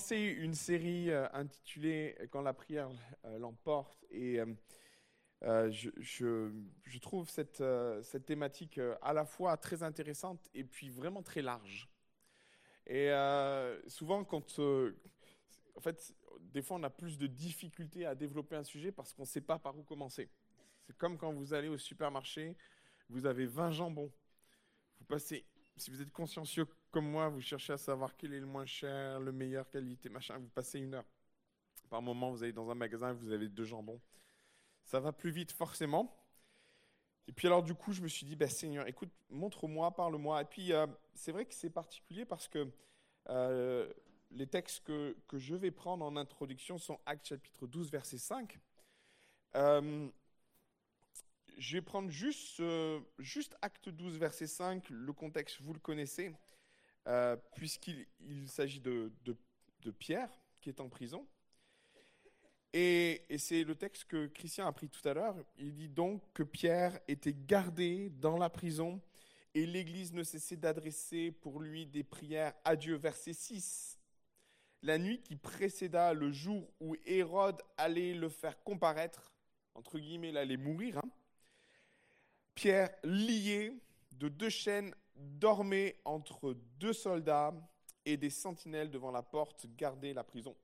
commencé une série euh, intitulée Quand la prière euh, l'emporte et euh, je, je, trouve cette, cette thématique à la fois très intéressante et puis vraiment très large. Et souvent, quand, en fait, des fois, on a plus de difficultés à développer un sujet parce qu'on ne sait pas par où commencer. C'est comme quand vous allez au supermarché, vous avez 20 jambons. Vous passez, si vous êtes consciencieux comme moi, vous cherchez à savoir quel est le moins cher, le meilleur qualité, machin, vous passez une heure. Par moment, vous allez dans un magasin, vous avez deux jambons. Ça va plus vite forcément. Et puis alors du coup, je me suis dit, ben, Seigneur, écoute, montre-moi, parle-moi. Et puis euh, c'est vrai que c'est particulier parce que euh, les textes que, je vais prendre en introduction sont Actes chapitre 12, verset 5. Euh, je vais prendre juste, euh, juste Acte 12, verset 5. Le contexte, vous le connaissez, euh, puisqu'il s'agit de, Pierre qui est en prison. Et, c'est le texte que Christian a pris tout à l'heure. Il dit donc que Pierre était gardé dans la prison et l'Église ne cessait d'adresser pour lui des prières à Dieu. Verset 6 la nuit qui précéda le jour où Hérode allait le faire comparaître, entre guillemets, il allait mourir, hein. Pierre, lié de deux chaînes, dormait entre deux soldats et des sentinelles devant la porte gardaient la prison.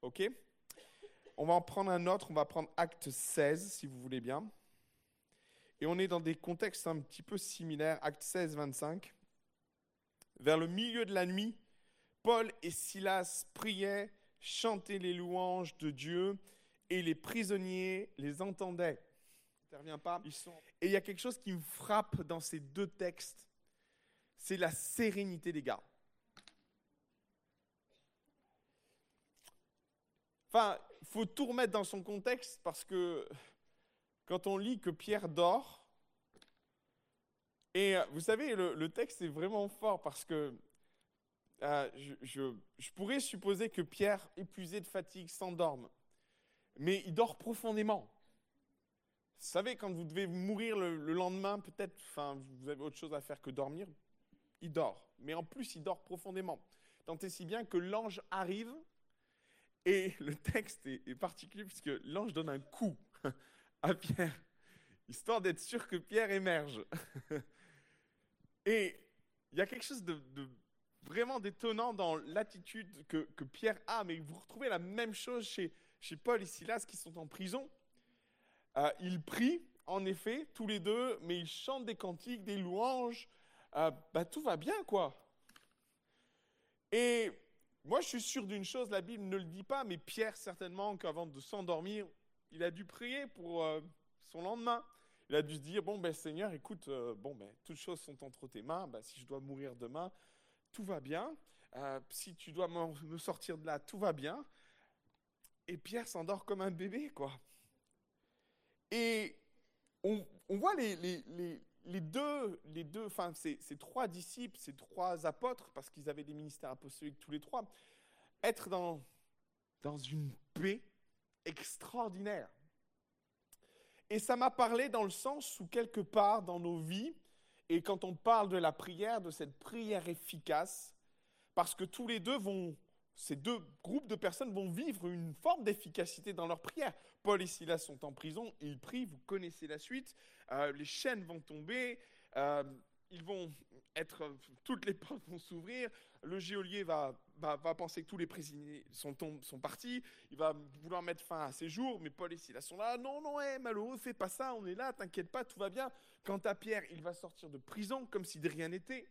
Ok? On va en prendre un autre, on va prendre acte 16, si vous voulez bien. Et on est dans des contextes un petit peu similaires. Acte 16, 25. Vers le milieu de la nuit, Paul et Silas priaient, chantaient les louanges de Dieu et les prisonniers les entendaient. Pas. Et il y a quelque chose qui me frappe dans ces deux textes, c'est la sérénité des gars. Enfin, il faut tout remettre dans son contexte parce que quand on lit que Pierre dort, et vous savez, le, le texte est vraiment fort parce que euh, je, pourrais supposer que Pierre, épuisé de fatigue, s'endorme. Mais il dort profondément. Savez, quand vous devez mourir le, lendemain, peut-être, enfin, vous avez autre chose à faire que dormir, il dort. Mais en plus, il dort profondément. Tant et si bien que l'ange arrive, et le texte est, est particulier puisque l'ange donne un coup à Pierre, histoire d'être sûr que Pierre émerge. et il y a quelque chose de vraiment détonnant dans l'attitude que, Pierre a, mais vous retrouvez la même chose chez, chez Paul et Silas qui sont en prison. Euh, ils prient, en effet, tous les deux, mais ils chantent des cantiques, des louanges. Euh, bah, tout va bien, quoi. Et moi, je suis sûr d'une chose, la Bible ne le dit pas, mais Pierre, certainement, qu'avant de s'endormir, il a dû prier pour euh, son lendemain. Il a dû se dire, bon, ben Seigneur, écoute, bon, ben, toutes choses sont entre tes mains, ben, si je dois mourir demain, tout va bien. Si tu dois me sortir de là, tout va bien. Et Pierre s'endort comme un bébé, quoi. Et on, voit les, deux, les deux, enfin, ces, ces, trois disciples, ces trois apôtres, parce qu'ils avaient des ministères apostoliques tous les trois, être dans, dans une paix extraordinaire. Et ça m'a parlé dans le sens où quelque part dans nos vies, et quand on parle de la prière, de cette prière efficace, parce que tous les deux vont, ces deux groupes de personnes vont vivre une forme d'efficacité dans leur prière. Paul et Silas sont en prison, ils prient, vous connaissez la suite, euh, les chaînes vont tomber, euh, ils vont être, toutes les portes vont s'ouvrir, le geôlier va, penser que tous les prisonniers sont, partis, il va vouloir mettre fin à ses jours, mais Paul et Silas sont là, non, non, malheureux, fais pas ça, on est là, t'inquiète pas, tout va bien. Quant à Pierre, il va sortir de prison comme si de rien n'était.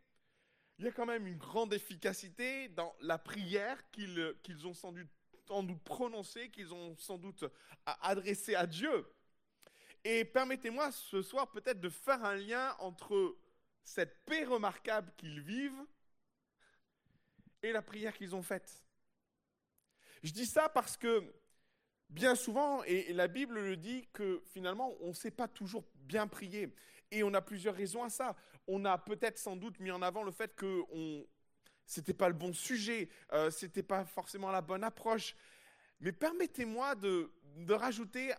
Il y a quand même une grande efficacité dans la prière qu'ils ont sans doute, sans doute prononcée, qu'ils ont sans doute adressée à Dieu. Et permettez-moi ce soir peut-être de faire un lien entre cette paix remarquable qu'ils vivent et la prière qu'ils ont faite. Je dis ça parce que bien souvent, et la Bible le dit, que finalement, on ne sait pas toujours bien prier. Et on a plusieurs raisons à ça. On a peut-être sans doute mis en avant le fait que ce n'était pas le bon sujet, euh, ce n'était pas forcément la bonne approche. Mais permettez-moi de, rajouter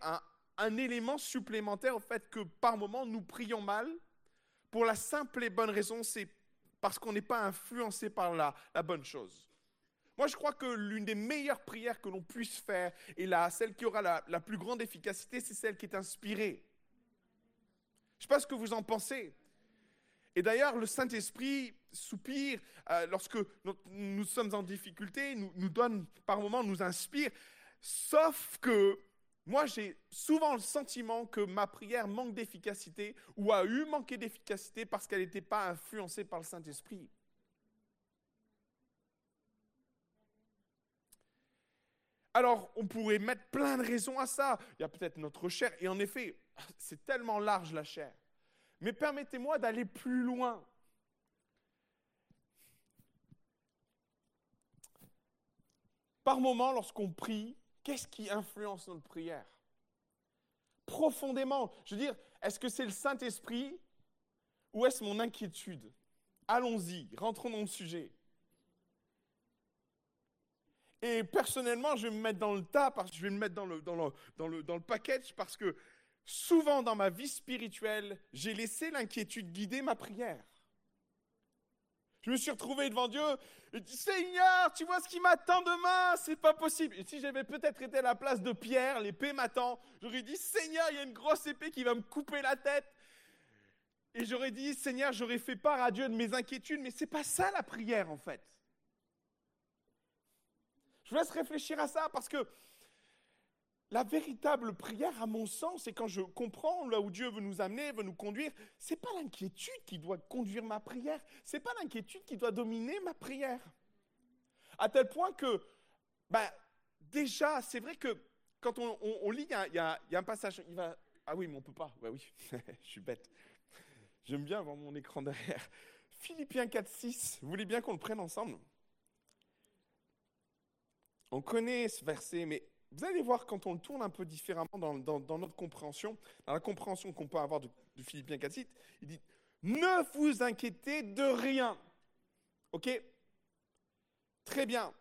un, élément supplémentaire au fait que par moment nous prions mal pour la simple et bonne raison, c'est parce qu'on n'est pas influencé par la, la bonne chose. Moi, je crois que l'une des meilleures prières que l'on puisse faire, et là, celle qui aura la, la plus grande efficacité, c'est celle qui est inspirée. Je ne sais pas ce que vous en pensez. Et d'ailleurs, le Saint-Esprit soupire euh, lorsque nous, sommes en difficulté, nous, nous donne par moments, nous inspire. Sauf que moi, j'ai souvent le sentiment que ma prière manque d'efficacité ou a eu manqué d'efficacité parce qu'elle n'était pas influencée par le Saint-Esprit. Alors, on pourrait mettre plein de raisons à ça. Il y a peut-être notre chair, et en effet, c'est tellement large la chair. Mais permettez-moi d'aller plus loin. Par moment, lorsqu'on prie, qu'est-ce qui influence notre prière? Profondément. Je veux dire, est-ce que c'est le Saint-Esprit ou est-ce mon inquiétude? Allons-y, rentrons dans le sujet. Et personnellement, je vais me mettre dans le tas, parce je vais me mettre dans le, dans le, dans le, dans le package, parce que souvent dans ma vie spirituelle, j'ai laissé l'inquiétude guider ma prière. Je me suis retrouvé devant Dieu et dit Seigneur, tu vois ce qui m'attend demain, c'est pas possible. Et si j'avais peut-être été à la place de Pierre, l'épée m'attend, j'aurais dit Seigneur, il y a une grosse épée qui va me couper la tête. Et j'aurais dit Seigneur, j'aurais fait part à Dieu de mes inquiétudes, mais c'est pas ça la prière en fait. Je vous laisse réfléchir à ça parce que la véritable prière, à mon sens, et quand je comprends là où Dieu veut nous amener, veut nous conduire, c'est pas l'inquiétude qui doit conduire ma prière, c'est pas l'inquiétude qui doit dominer ma prière. À tel point que, ben, déjà, c'est vrai que quand on, lit, il y, a, un passage, il va, ah oui, mais on peut pas, oui, je suis bête. J'aime bien avoir mon écran derrière. Philippiens 4, 6, vous voulez bien qu'on le prenne ensemble? On connaît ce verset, mais vous allez voir quand on le tourne un peu différemment dans, notre compréhension, dans la compréhension qu'on peut avoir de, Philippiens 4, il dit Ne vous inquiétez de rien. Ok? Très bien.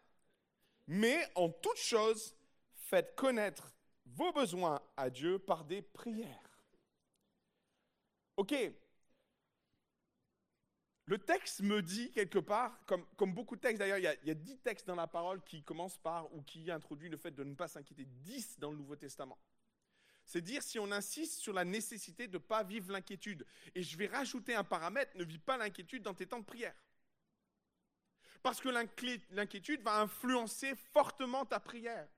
Mais en toute chose, faites connaître vos besoins à Dieu par des prières. Ok? Le texte me dit quelque part, comme, beaucoup de textes d'ailleurs, il, y a dix textes dans la parole qui commencent par ou qui introduisent le fait de ne pas s'inquiéter. Dix dans le Nouveau Testament. C'est dire si on insiste sur la nécessité de ne pas vivre l'inquiétude. Et je vais rajouter un paramètre, ne vis pas l'inquiétude dans tes temps de prière. Parce que l'inquiétude va influencer fortement ta prière.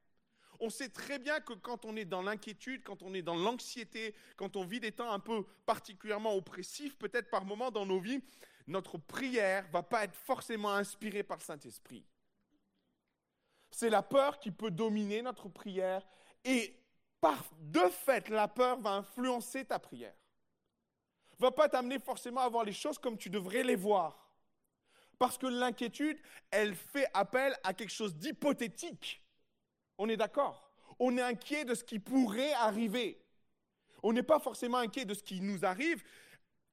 On sait très bien que quand on est dans l'inquiétude, quand on est dans l'anxiété, quand on vit des temps un peu particulièrement oppressifs, peut-être par moments dans nos vies, notre prière va pas être forcément inspirée par le Saint-Esprit. C'est la peur qui peut dominer notre prière et par de fait, la peur va influencer ta prière. Va pas t'amener forcément à voir les choses comme tu devrais les voir. Parce que l'inquiétude, elle fait appel à quelque chose d'hypothétique. On est d'accord? On est inquiet de ce qui pourrait arriver. On n'est pas forcément inquiet de ce qui nous arrive,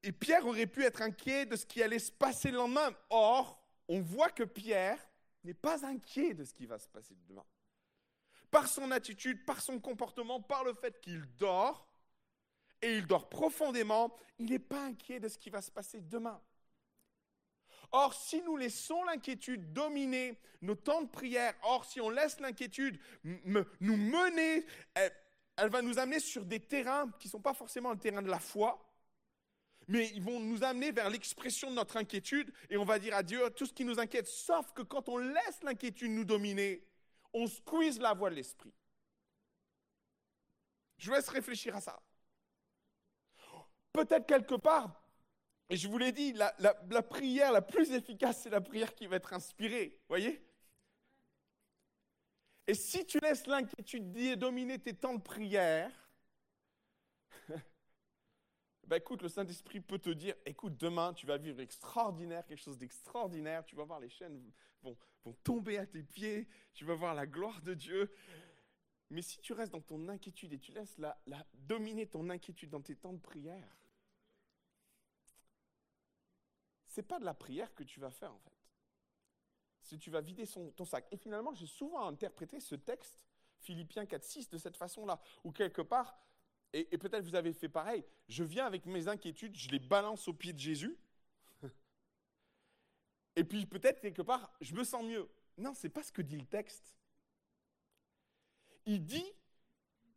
et Pierre aurait pu être inquiet de ce qui allait se passer le lendemain. Or, on voit que Pierre n'est pas inquiet de ce qui va se passer demain. Par son attitude, par son comportement, par le fait qu'il dort, et il dort profondément, il n'est pas inquiet de ce qui va se passer demain. Or, si nous laissons l'inquiétude dominer nos temps de prière, or, si on laisse l'inquiétude nous mener, elle, va nous amener sur des terrains qui ne sont pas forcément le terrain de la foi, mais ils vont nous amener vers l'expression de notre inquiétude et on va dire à Dieu tout ce qui nous inquiète, sauf que quand on laisse l'inquiétude nous dominer, on squeeze la voie de l'esprit. Je vous laisse réfléchir à ça. Peut-être quelque part, et je vous l'ai dit, la, la, prière la plus efficace, c'est la prière qui va être inspirée. Voyez? Et si tu laisses l'inquiétude dominer tes temps de prière, ben écoute, le Saint-Esprit peut te dire, écoute, demain, tu vas vivre extraordinaire, quelque chose d'extraordinaire, tu vas voir les chaînes vont, tomber à tes pieds, tu vas voir la gloire de Dieu. Mais si tu restes dans ton inquiétude et tu laisses la, dominer ton inquiétude dans tes temps de prière, c'est pas de la prière que tu vas faire en fait. Si tu vas vider ton sac. Et finalement, j'ai souvent interprété ce texte, Philippiens 4.6, de cette façon-là, où quelque part, et, peut-être vous avez fait pareil, je viens avec mes inquiétudes, je les balance au pied de Jésus, et puis peut-être quelque part, je me sens mieux. Non, c'est pas ce que dit le texte. Il dit,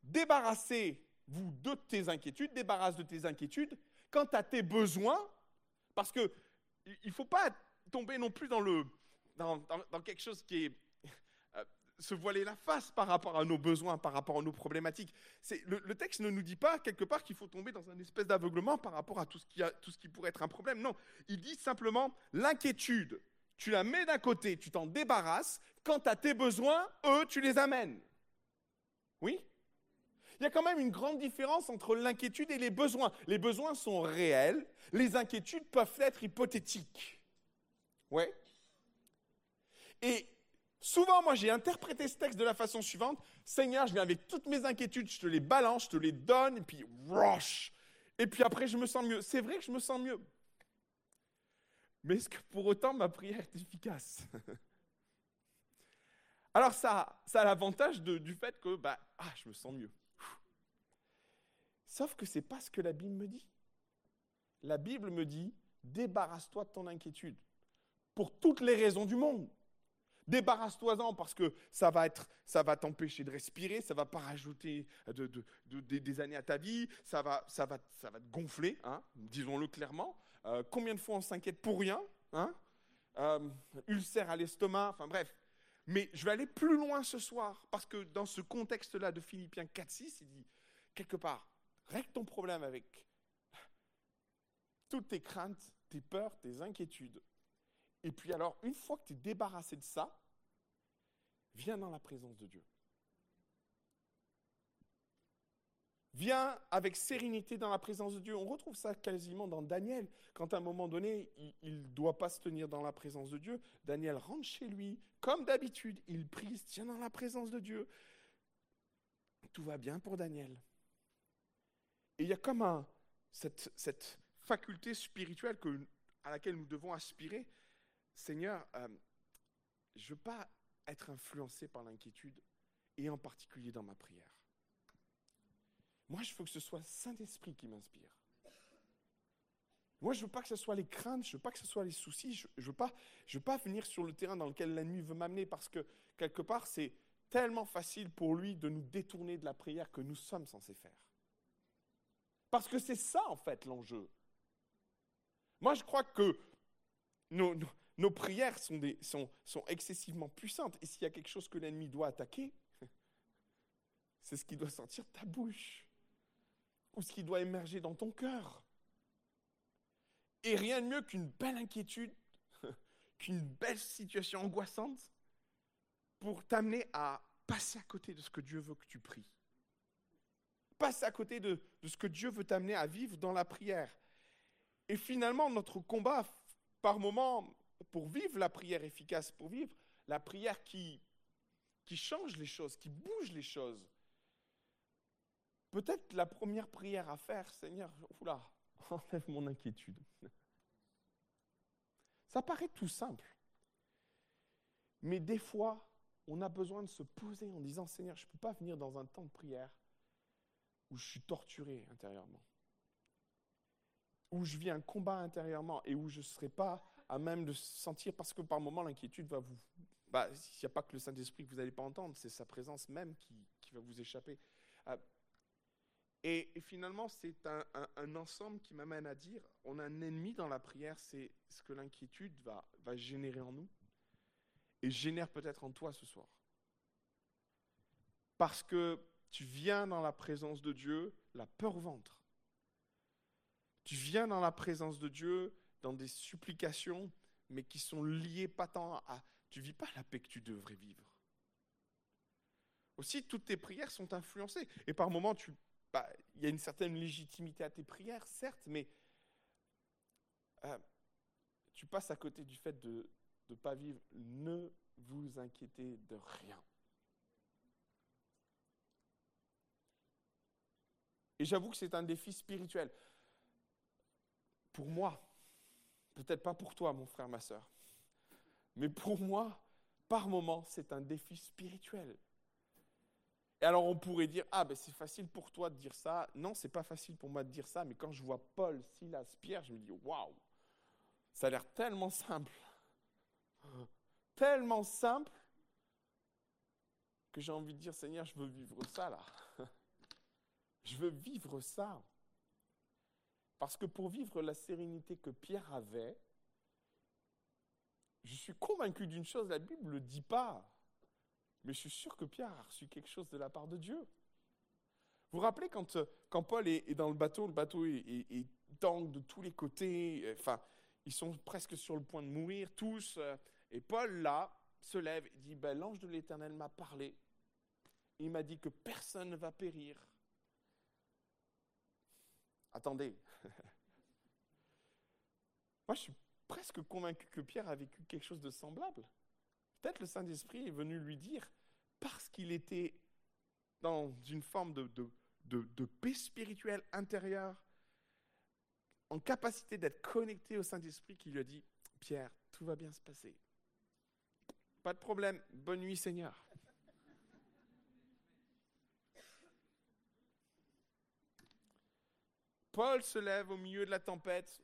débarrassez-vous de tes inquiétudes, débarrasse de tes inquiétudes quant à tes besoins, parce que il ne faut pas tomber non plus dans, le, dans, quelque chose qui est se voiler la face par rapport à nos besoins, par rapport à nos problématiques. Le, texte ne nous dit pas quelque part qu'il faut tomber dans un espèce d'aveuglement par rapport à tout ce, qui pourrait être un problème. Non, il dit simplement l'inquiétude, tu la mets d'un côté, tu t'en débarrasses, quant à tes besoins, eux, tu les amènes. Oui? Il y a quand même une grande différence entre l'inquiétude et les besoins. Les besoins sont réels, les inquiétudes peuvent être hypothétiques. Oui Et souvent, moi, j'ai interprété ce texte de la façon suivante. Seigneur, je viens avec toutes mes inquiétudes, je te les balance, je te les donne, et puis, roche Et puis après, je me sens mieux. C'est vrai que je me sens mieux. Mais est-ce que pour autant ma prière est efficace? Alors ça, ça a l'avantage du fait que bah, ah, je me sens mieux. Sauf que ce n'est pas ce que la Bible me dit. La Bible me dit, débarrasse-toi de ton inquiétude. Pour toutes les raisons du monde. Débarrasse-toi-en parce que ça va, être, ça va t'empêcher de respirer, ça va pas rajouter de, des années à ta vie, ça va, ça va, ça va te gonfler, hein, disons-le clairement. Euh, combien de fois on s'inquiète pour rien hein? Euh, Ulcère à l'estomac, enfin bref. Mais je vais aller plus loin ce soir, parce que dans ce contexte-là de Philippiens 4.6, il dit, quelque part, règle ton problème avec toutes tes craintes, tes peurs, tes inquiétudes. Et puis alors, une fois que tu es débarrassé de ça, viens dans la présence de Dieu. Viens avec sérénité dans la présence de Dieu. On retrouve ça quasiment dans Daniel. Quand à un moment donné, il ne doit pas se tenir dans la présence de Dieu, Daniel rentre chez lui. Comme d'habitude, il prie, il se tient dans la présence de Dieu. Tout va bien pour Daniel. Et il y a comme cette, faculté spirituelle à laquelle nous devons aspirer. Seigneur, euh, je veux pas être influencé par l'inquiétude, et en particulier dans ma prière. Moi, je veux que ce soit Saint-Esprit qui m'inspire. Moi, je veux pas que ce soit les craintes, je veux pas que ce soit les soucis, je ne veux, pas, je veux pas venir sur le terrain dans lequel l'ennemi veut m'amener parce que, quelque part, c'est tellement facile pour lui de nous détourner de la prière que nous sommes censés faire. Parce que c'est ça, en fait, l'enjeu. Moi, je crois que nos, prières sont, excessivement puissantes. Et s'il y a quelque chose que l'ennemi doit attaquer, c'est ce qui doit sortir de ta bouche ou ce qui doit émerger dans ton cœur. Et rien de mieux qu'une belle inquiétude, qu'une belle situation angoissante pour t'amener à passer à côté de ce que Dieu veut que tu pries. Passer à côté de, de ce que Dieu veut t'amener à vivre dans la prière. Et finalement, notre combat, par moment, pour vivre la prière efficace, pour vivre la prière qui, qui change les choses, qui bouge les choses, Peut-être la première prière à faire, Seigneur, oula, enlève mon inquiétude. Ça paraît tout simple. Mais des fois, on a besoin de se poser en disant, Seigneur, je ne peux pas venir dans un temps de prière où je suis torturé intérieurement, où je vis un combat intérieurement et où je ne serai pas à même de sentir, parce que par moments, l'inquiétude va vous... Bah, il n'y a pas que le Saint-Esprit que vous n'allez pas entendre, c'est sa présence même qui, qui va vous échapper. Euh, et, finalement, c'est un, ensemble qui m'amène à dire, on a un ennemi dans la prière, c'est ce que l'inquiétude va, va générer en nous et génère peut-être en toi ce soir. Parce que tu viens dans la présence de Dieu, la peur au ventre. Tu viens dans la présence de Dieu dans des supplications, mais qui sont liées pas tant à... Tu vis pas la paix que tu devrais vivre. Aussi, toutes tes prières sont influencées. Et par moments, bah, il y a une certaine légitimité à tes prières, certes, mais euh, tu passes à côté du fait de ne pas vivre. Ne vous inquiétez de rien. Et j'avoue que c'est un défi spirituel. Pour moi, peut-être pas pour toi, mon frère, ma soeur, mais pour moi, par moment, c'est un défi spirituel. Et alors on pourrait dire, ah ben c'est facile pour toi de dire ça. Non, c'est pas facile pour moi de dire ça, mais quand je vois Paul, Silas, Pierre, je me dis, waouh, ça a l'air tellement simple. Tellement simple que j'ai envie de dire, Seigneur, je veux vivre ça là. Je veux vivre ça. Parce que pour vivre la sérénité que Pierre avait, je suis convaincu d'une chose, la Bible ne le dit pas. Mais je suis sûr que Pierre a reçu quelque chose de la part de Dieu. Vous vous rappelez quand, euh, Paul est, dans le bateau, le bateau est, est, tangue de tous les côtés, euh, enfin, ils sont presque sur le point de mourir tous, euh, et Paul, là, se lève et dit, ben, l'ange de l'Éternel m'a parlé, il m'a dit que personne ne va périr. Attendez, moi je suis presque convaincu que Pierre a vécu quelque chose de semblable. Peut-être le Saint-Esprit est venu lui dire, parce qu'il était dans une forme de, paix spirituelle intérieure, en capacité d'être connecté au Saint-Esprit, qui lui a dit, Pierre, tout va bien se passer. Pas de problème, bonne nuit Seigneur. Paul se lève au milieu de la tempête.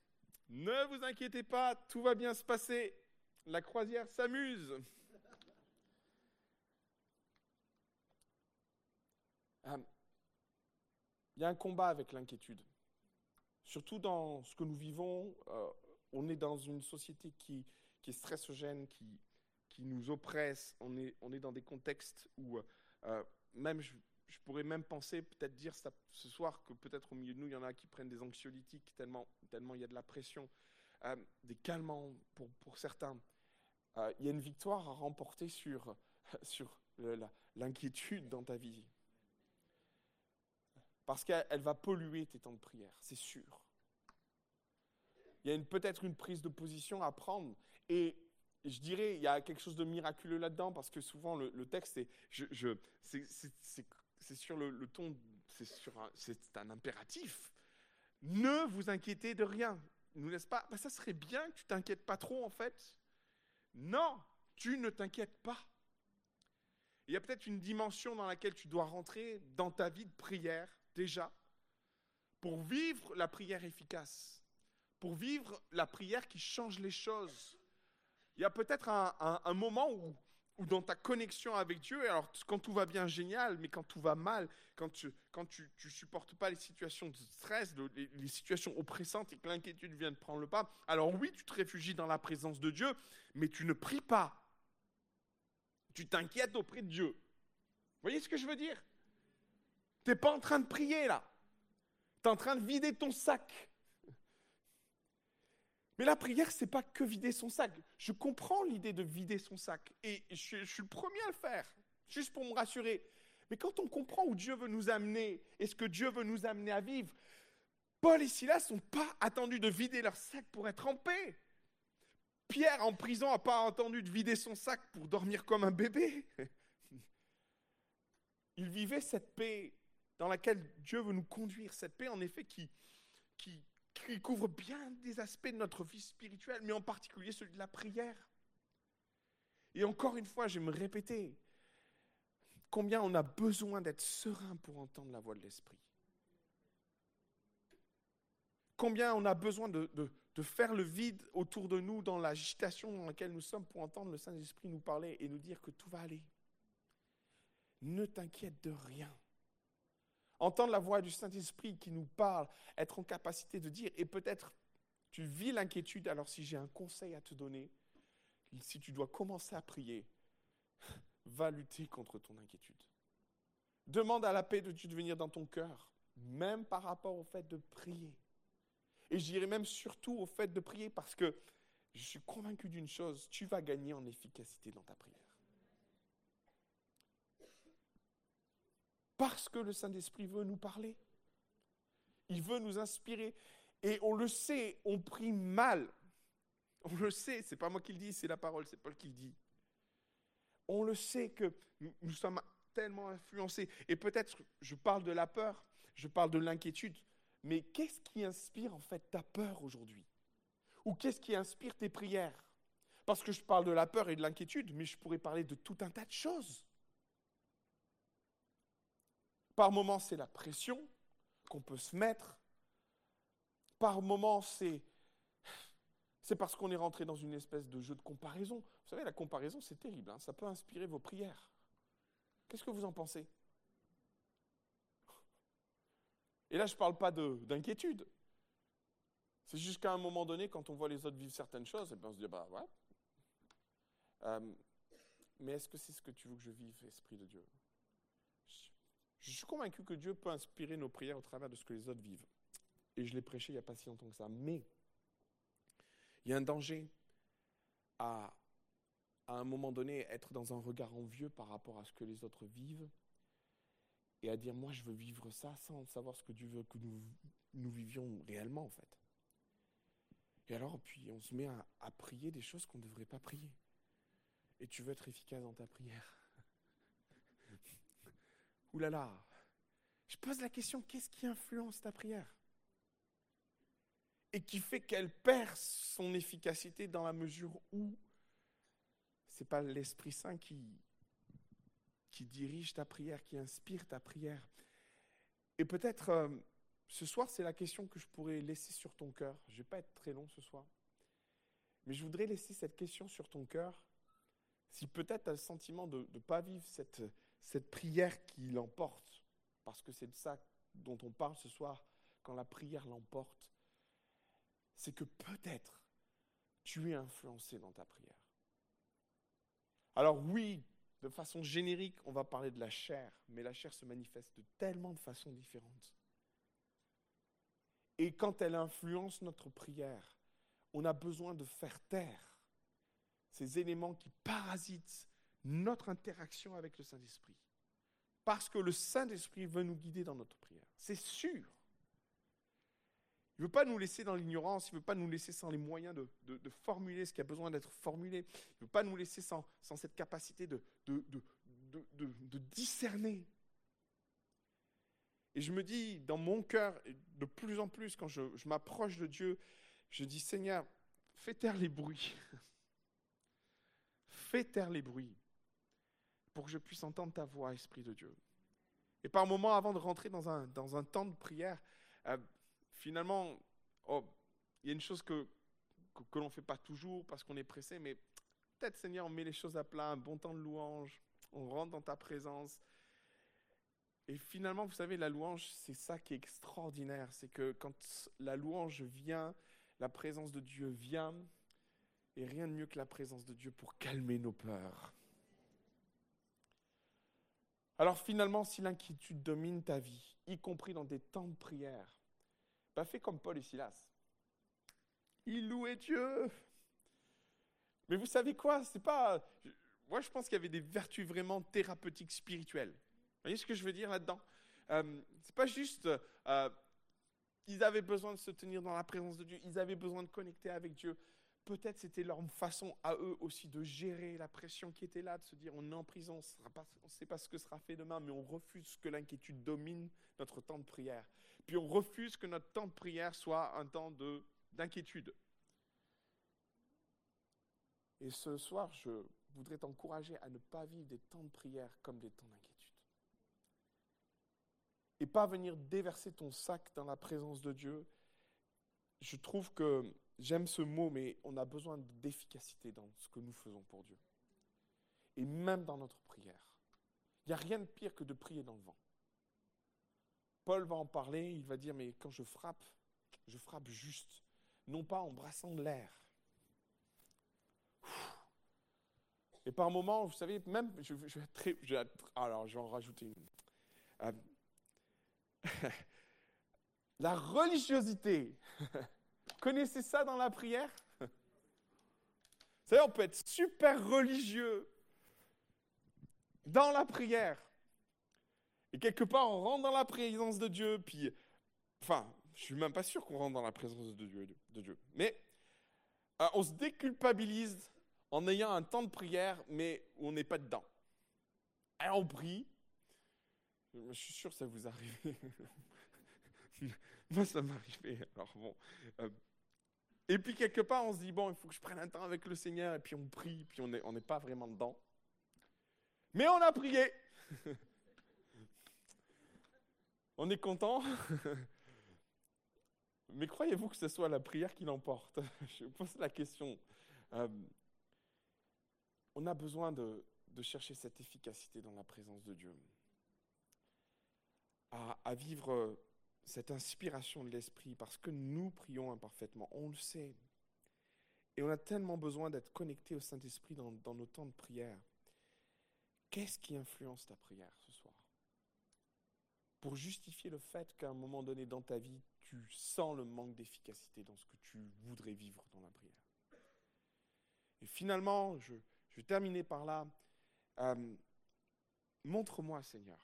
Ne vous inquiétez pas, tout va bien se passer. La croisière s'amuse. Euh, il y a un combat avec l'inquiétude. Surtout dans ce que nous vivons, euh, on est dans une société qui, est stressogène, qui, nous oppresse. On est, dans des contextes où, euh, même, pourrais même penser, peut-être dire ce soir, que peut-être au milieu de nous, il y en a qui prennent des anxiolytiques tellement, tellement il y a de la pression, des calmants pour, pour certains. il y a une victoire à remporter sur, sur l'inquiétude dans ta vie. Parce qu'elle va polluer tes temps de prière, c'est sûr. Il y a peut-être une prise de position à prendre. Et je dirais, il y a quelque chose de miraculeux là-dedans, parce que souvent le, texte, est, je, c'est sur le, ton, c'est un, impératif. Ne vous inquiétez de rien. Nous laisse pas? Ben, ça serait bien que tu t'inquiètes pas trop, en fait. Non, tu ne t'inquiètes pas. Il y a peut-être une dimension dans laquelle tu dois rentrer dans ta vie de prière déjà, pour vivre la prière efficace, pour vivre la prière qui change les choses. Il y a peut-être un, moment où, dans ta connexion avec Dieu, alors quand tout va bien, génial, mais quand tout va mal, quand tu quand tu, supportes pas les situations de stress, les, les, situations oppressantes et que l'inquiétude vient de prendre le pas, alors oui, tu te réfugies dans la présence de Dieu, mais tu ne pries pas. Tu t'inquiètes auprès de Dieu. Vous voyez ce que je veux dire? Tu n'es pas en train de prier là. Tu es en train de vider ton sac. Mais la prière, c'est pas que vider son sac. Je comprends l'idée de vider son sac. Et je, suis le premier à le faire, juste pour me rassurer. Mais quand on comprend où Dieu veut nous amener et ce que Dieu veut nous amener à vivre, Paul et Silas n'ont pas attendu de vider leur sac pour être en paix. Pierre en prison n'a pas attendu de vider son sac pour dormir comme un bébé. Il vivait cette paix dans laquelle Dieu veut nous conduire, cette paix en effet qui, qui, couvre bien des aspects de notre vie spirituelle, mais en particulier celui de la prière. Et encore une fois, je vais me répéter, combien on a besoin d'être serein pour entendre la voix de l'Esprit. Combien on a besoin de, de, faire le vide autour de nous dans l'agitation dans laquelle nous sommes pour entendre le Saint-Esprit nous parler et nous dire que tout va aller. Ne t'inquiète de rien entendre la voix du Saint-Esprit qui nous parle, être en capacité de dire, et peut-être tu vis l'inquiétude, alors si j'ai un conseil à te donner, si tu dois commencer à prier, va lutter contre ton inquiétude. Demande à la paix de Dieu de venir dans ton cœur, même par rapport au fait de prier. Et je dirais même surtout au fait de prier parce que je suis convaincu d'une chose, tu vas gagner en efficacité dans ta prière. Parce que le Saint-Esprit veut nous parler. Il veut nous inspirer. Et on le sait, on prie mal. On le sait, c'est pas moi qui le dis, c'est la parole, c'est Paul qui le dit. On le sait que nous, sommes tellement influencés. Et peut-être, je parle de la peur, je parle de l'inquiétude, mais qu'est-ce qui inspire en fait ta peur aujourd'hui? Ou qu'est-ce qui inspire tes prières? Parce que je parle de la peur et de l'inquiétude, mais je pourrais parler de tout un tas de choses. Par moments, c'est la pression qu'on peut se mettre. Par moments, c'est c'est parce qu'on est rentré dans une espèce de jeu de comparaison. Vous savez, la comparaison, c'est terrible. Hein. ça peut inspirer vos prières. Qu'est-ce que vous en pensez? Et là, je ne parle pas d'inquiétude. C'est juste qu'à un moment donné, quand on voit les autres vivre certaines choses, et eh bien on se dit, bah ouais. Euh, mais est-ce que c'est ce que tu veux que je vive, Esprit de Dieu? Je, suis convaincu que Dieu peut inspirer nos prières au travers de ce que les autres vivent. Et je l'ai prêché il n'y a pas si longtemps que ça. Mais il y a un danger à, à un moment donné, être dans un regard envieux par rapport à ce que les autres vivent et à dire, moi, je veux vivre ça sans savoir ce que Dieu veut que nous, nous vivions réellement, en fait. Et alors, puis, on se met à, à prier des choses qu'on ne devrait pas prier. Et tu veux être efficace dans ta prière. Ouh là là. Je pose la question, qu'est-ce qui influence ta prière? Et qui fait qu'elle perd son efficacité dans la mesure où ce n'est pas l'Esprit Saint qui, qui dirige ta prière, qui inspire ta prière. Et peut-être euh, ce soir, c'est la question que je pourrais laisser sur ton cœur. Je ne vais pas être très long ce soir. Mais je voudrais laisser cette question sur ton cœur. Si peut-être tu as le sentiment de ne pas vivre cette, cette prière qui l'emporte, parce que c'est de ça dont on parle ce soir, quand la prière l'emporte, c'est que peut-être tu es influencé dans ta prière. Alors oui, de façon générique, on va parler de la chair, mais la chair se manifeste de tellement de façons différentes. Et quand elle influence notre prière, on a besoin de faire taire ces éléments qui parasitent notre interaction avec le Saint-Esprit. Parce que le Saint-Esprit veut nous guider dans notre prière. C'est sûr. Il ne veut pas nous laisser dans l'ignorance, il ne veut pas nous laisser sans les moyens de, formuler ce qui a besoin d'être formulé, il ne veut pas nous laisser sans, cette capacité de, de, discerner. Et je me dis, dans mon cœur, de plus en plus, quand je m'approche de Dieu, je dis, Seigneur, fais taire les bruits. fais taire les bruits pour que je puisse entendre ta voix, Esprit de Dieu. Et par moments, avant de rentrer dans un, dans un temps de prière, euh, finalement, oh, il y a une chose que, que, l'on ne fait pas toujours parce qu'on est pressé, mais peut-être Seigneur, on met les choses à plat, un bon temps de louange, on rentre dans ta présence. Et finalement, vous savez, la louange, c'est ça qui est extraordinaire, c'est que quand la louange vient, la présence de Dieu vient, et rien de mieux que la présence de Dieu pour calmer nos peurs. Alors finalement, si l'inquiétude domine ta vie, y compris dans des temps de prière, pas fait comme Paul et Silas. Il louait Dieu. Mais vous savez quoi? C'est pas. Moi, je pense qu'il y avait des vertus vraiment thérapeutiques spirituelles. Vous voyez ce que je veux dire là-dedans? Euh, C'est pas juste. Euh, ils avaient besoin de se tenir dans la présence de Dieu. Ils avaient besoin de connecter avec Dieu. Peut-être c'était leur façon à eux aussi de gérer la pression qui était là, de se dire on est en prison, on ne sait pas ce que sera fait demain, mais on refuse que l'inquiétude domine notre temps de prière. Puis on refuse que notre temps de prière soit un temps d'inquiétude. Et ce soir, je voudrais t'encourager à ne pas vivre des temps de prière comme des temps d'inquiétude. Et pas venir déverser ton sac dans la présence de Dieu. Je trouve que j'aime ce mot, mais on a besoin d'efficacité dans ce que nous faisons pour Dieu. Et même dans notre prière. Il n'y a rien de pire que de prier dans le vent. Paul va en parler, il va dire, mais quand je frappe, je frappe juste, non pas en brassant l'air. Et par moments, vous savez, même, très, alors je vais en rajouter une. Euh, la religiosité. Connaissez ça dans la prière? Vous savez, on peut être super religieux dans la prière. Et quelque part, on rentre dans la présence de Dieu, puis, enfin, je suis même pas sûr qu'on rentre dans la présence de Dieu. Mais euh, on se déculpabilise en ayant un temps de prière, mais on n'est pas dedans. Et on prie. Je suis sûr que ça vous arrive. Moi, ça arrivé. Alors bon. Euh, et puis quelque part, on se dit, bon, il faut que je prenne un temps avec le Seigneur, et puis on prie, puis on n'est on pas vraiment dedans. Mais on a prié. On est content Mais croyez-vous que ce soit la prière qui l'emporte? Je pose la question. Euh, on a besoin de, chercher cette efficacité dans la présence de Dieu. À, vivre cette inspiration de l'Esprit parce que nous prions imparfaitement. On le sait. Et on a tellement besoin d'être connecté au Saint-Esprit dans, nos temps de prière. Qu'est-ce qui influence ta prière ce soir? Pour justifier le fait qu'à un moment donné dans ta vie, tu sens le manque d'efficacité dans ce que tu voudrais vivre dans la prière? Et finalement, je, vais terminer par là. Euh, montre-moi, Seigneur.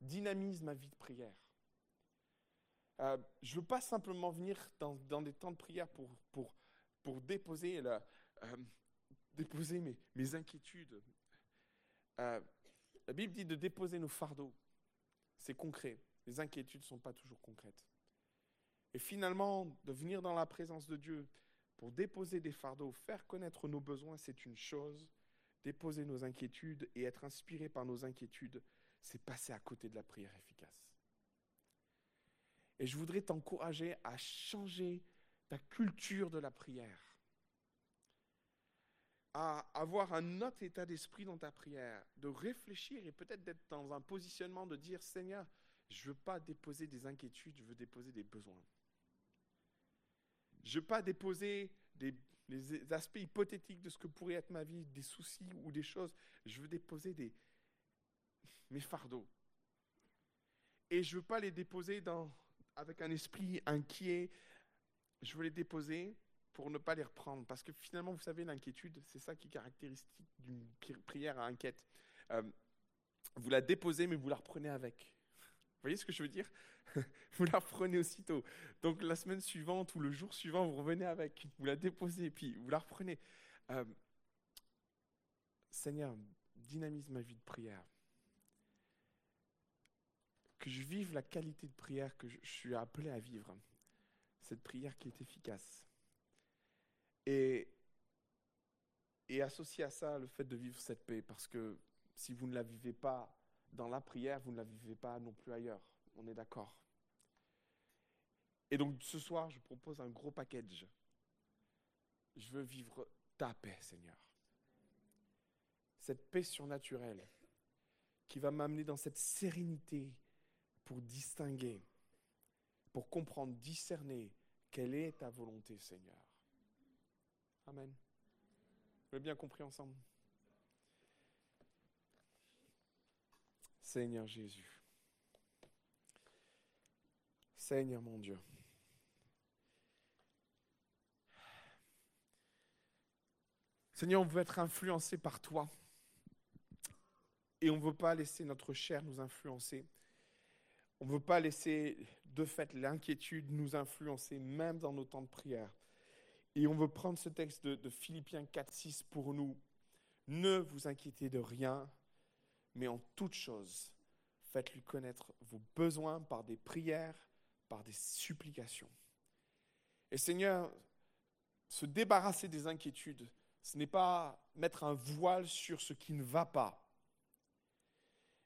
Dynamise ma vie de prière. Euh, je ne veux pas simplement venir dans, des temps de prière pour, euh, déposer mes, mes inquiétudes. la Bible dit de déposer nos fardeaux. C'est concret. Les inquiétudes ne sont pas toujours concrètes. Et finalement, de venir dans la présence de Dieu pour déposer des fardeaux, faire connaître nos besoins, c'est une chose. Déposer nos inquiétudes et être inspiré par nos inquiétudes, c'est passer à côté de la prière efficace. Et je voudrais t'encourager à changer ta culture de la prière, à avoir un autre état d'esprit dans ta prière, de réfléchir et peut-être d'être dans un positionnement de dire, Seigneur, je ne veux pas déposer des inquiétudes, je veux déposer des besoins. Je ne veux pas déposer des, aspects hypothétiques de ce que pourrait être ma vie, des soucis ou des choses. Je veux déposer mes fardeaux. Et je ne veux pas les déposer dans, avec un esprit inquiet. Je veux les déposer pour ne pas les reprendre. Parce que finalement, vous savez, l'inquiétude, c'est ça qui est caractéristique d'une prière à inquiète. Euh, vous la déposez, mais vous la reprenez avec. Vous voyez ce que je veux dire? Vous la reprenez aussitôt. Donc la semaine suivante ou le jour suivant, vous revenez avec, vous la déposez, puis vous la reprenez. Euh, Seigneur, dynamise ma vie de prière. Que je vive la qualité de prière que je, suis appelé à vivre. Cette prière qui est efficace. Et, et à ça le fait de vivre cette paix, parce que si vous ne la vivez pas dans la prière, vous ne la vivez pas non plus ailleurs. On est d'accord. Et donc ce soir, je propose un gros package. Je veux vivre ta paix, Seigneur. Cette paix surnaturelle qui va m'amener dans cette sérénité pour distinguer, pour comprendre, discerner quelle est ta volonté, Seigneur. Amen. Vous avez bien compris ensemble? Seigneur Jésus. Seigneur mon Dieu. Seigneur, on veut être influencé par toi. Et on ne veut pas laisser notre chair nous influencer. On ne veut pas laisser, de fait, l'inquiétude nous influencer, même dans nos temps de prière. Et on veut prendre ce texte de, Philippiens 4, 6 pour nous. Ne vous inquiétez de rien, mais en toute chose, faites-lui connaître vos besoins par des prières, par des supplications. Et Seigneur, se débarrasser des inquiétudes, ce n'est pas mettre un voile sur ce qui ne va pas,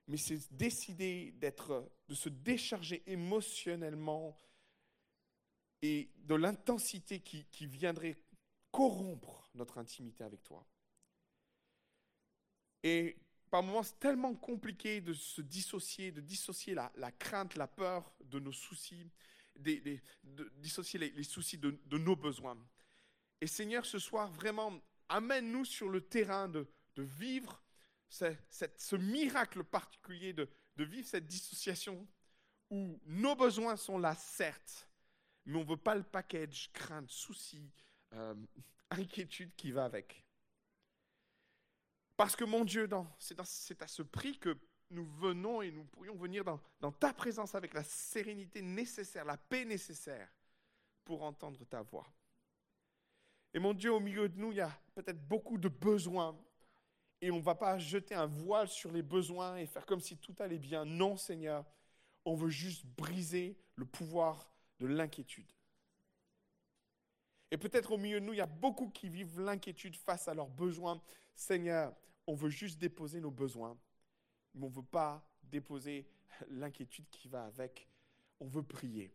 mais c'est décider d'être, de se décharger émotionnellement et de l'intensité qui, qui, viendrait corrompre notre intimité avec toi. Et par moments, c'est tellement compliqué de se dissocier, de dissocier la, la crainte, la peur de nos soucis, de dissocier les, soucis de, de, nos besoins. Et Seigneur, ce soir, vraiment, amène-nous sur le terrain de, vivre ce, miracle particulier, de, vivre cette dissociation où nos besoins sont là, certes, mais on ne veut pas le package, crainte, souci, euh, inquiétude qui va avec. Parce que mon Dieu, c'est à ce prix que nous venons et nous pourrions venir dans, dans ta présence avec la sérénité nécessaire, la paix nécessaire pour entendre ta voix. Et mon Dieu, au milieu de nous, il y a peut-être beaucoup de besoins. Et on ne va pas jeter un voile sur les besoins et faire comme si tout allait bien. Non, Seigneur, on veut juste briser le pouvoir de l'inquiétude. Et peut-être au milieu de nous, il y a beaucoup qui vivent l'inquiétude face à leurs besoins. Seigneur, on veut juste déposer nos besoins mais on ne veut pas déposer l'inquiétude qui va avec. On veut prier.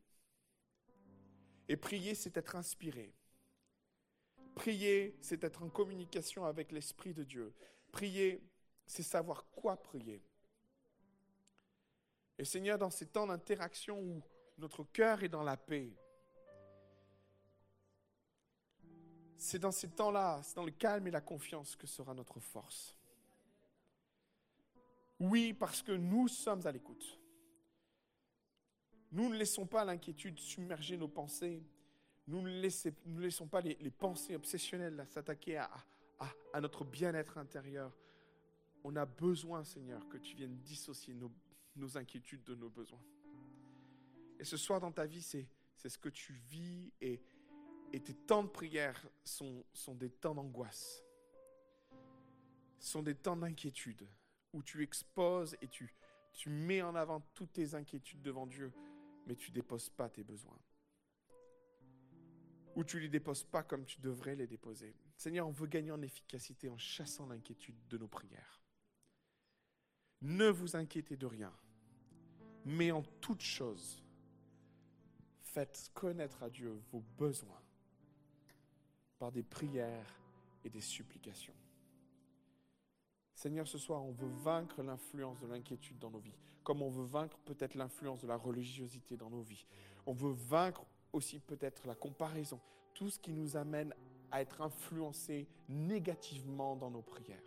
Et prier, c'est être inspiré. Prier, c'est être en communication avec l'Esprit de Dieu. Prier, c'est savoir quoi prier. Et Seigneur, dans ces temps d'interaction où notre cœur est dans la paix, c'est dans ces temps-là, c'est dans le calme et la confiance que sera notre force. Oui, parce que nous sommes à l'écoute. Nous ne laissons pas l'inquiétude submerger nos pensées. Nous ne, laissons pas les, pensées obsessionnelles s'attaquer à, notre bien-être intérieur. On a besoin, Seigneur, que tu viennes dissocier nos, inquiétudes de nos besoins. Et ce soir dans ta vie, c'est ce que tu vis et, et tes temps de prière sont, sont des temps d'angoisse, sont des temps d'inquiétude, où tu exposes et tu, tu mets en avant toutes tes inquiétudes devant Dieu, mais tu déposes pas tes besoins. Ou tu les déposes pas comme tu devrais les déposer. Seigneur, on veut gagner en efficacité en chassant l'inquiétude de nos prières. Ne vous inquiétez de rien, mais en toute chose, faites connaître à Dieu vos besoins par des prières et des supplications. Seigneur, ce soir, on veut vaincre l'influence de l'inquiétude dans nos vies, comme on veut vaincre peut-être l'influence de la religiosité dans nos vies. On veut vaincre aussi peut-être la comparaison, tout ce qui nous amène à être influencés négativement dans nos prières.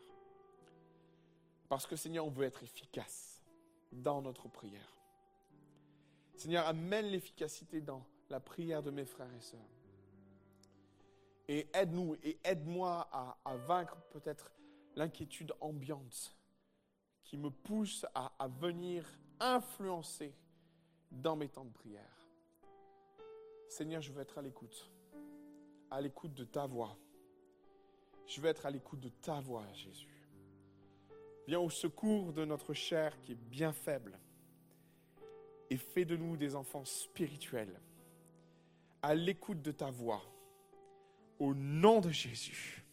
Parce que Seigneur, on veut être efficace dans notre prière. Seigneur, amène l'efficacité dans la prière de mes frères et sœurs. Et aide-nous et aide-moi à, vaincre peut-être l'inquiétude ambiante qui me pousse à, à venir influencer dans mes temps de prière. Seigneur, je veux être à l'écoute, à l'écoute de ta voix. Je veux être à l'écoute de ta voix, Jésus. Viens au secours de notre chair qui est bien faible et fais de nous des enfants spirituels, à l'écoute de ta voix au nom de Jésus.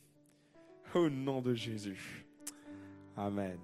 Au nom de Jésus. Amen.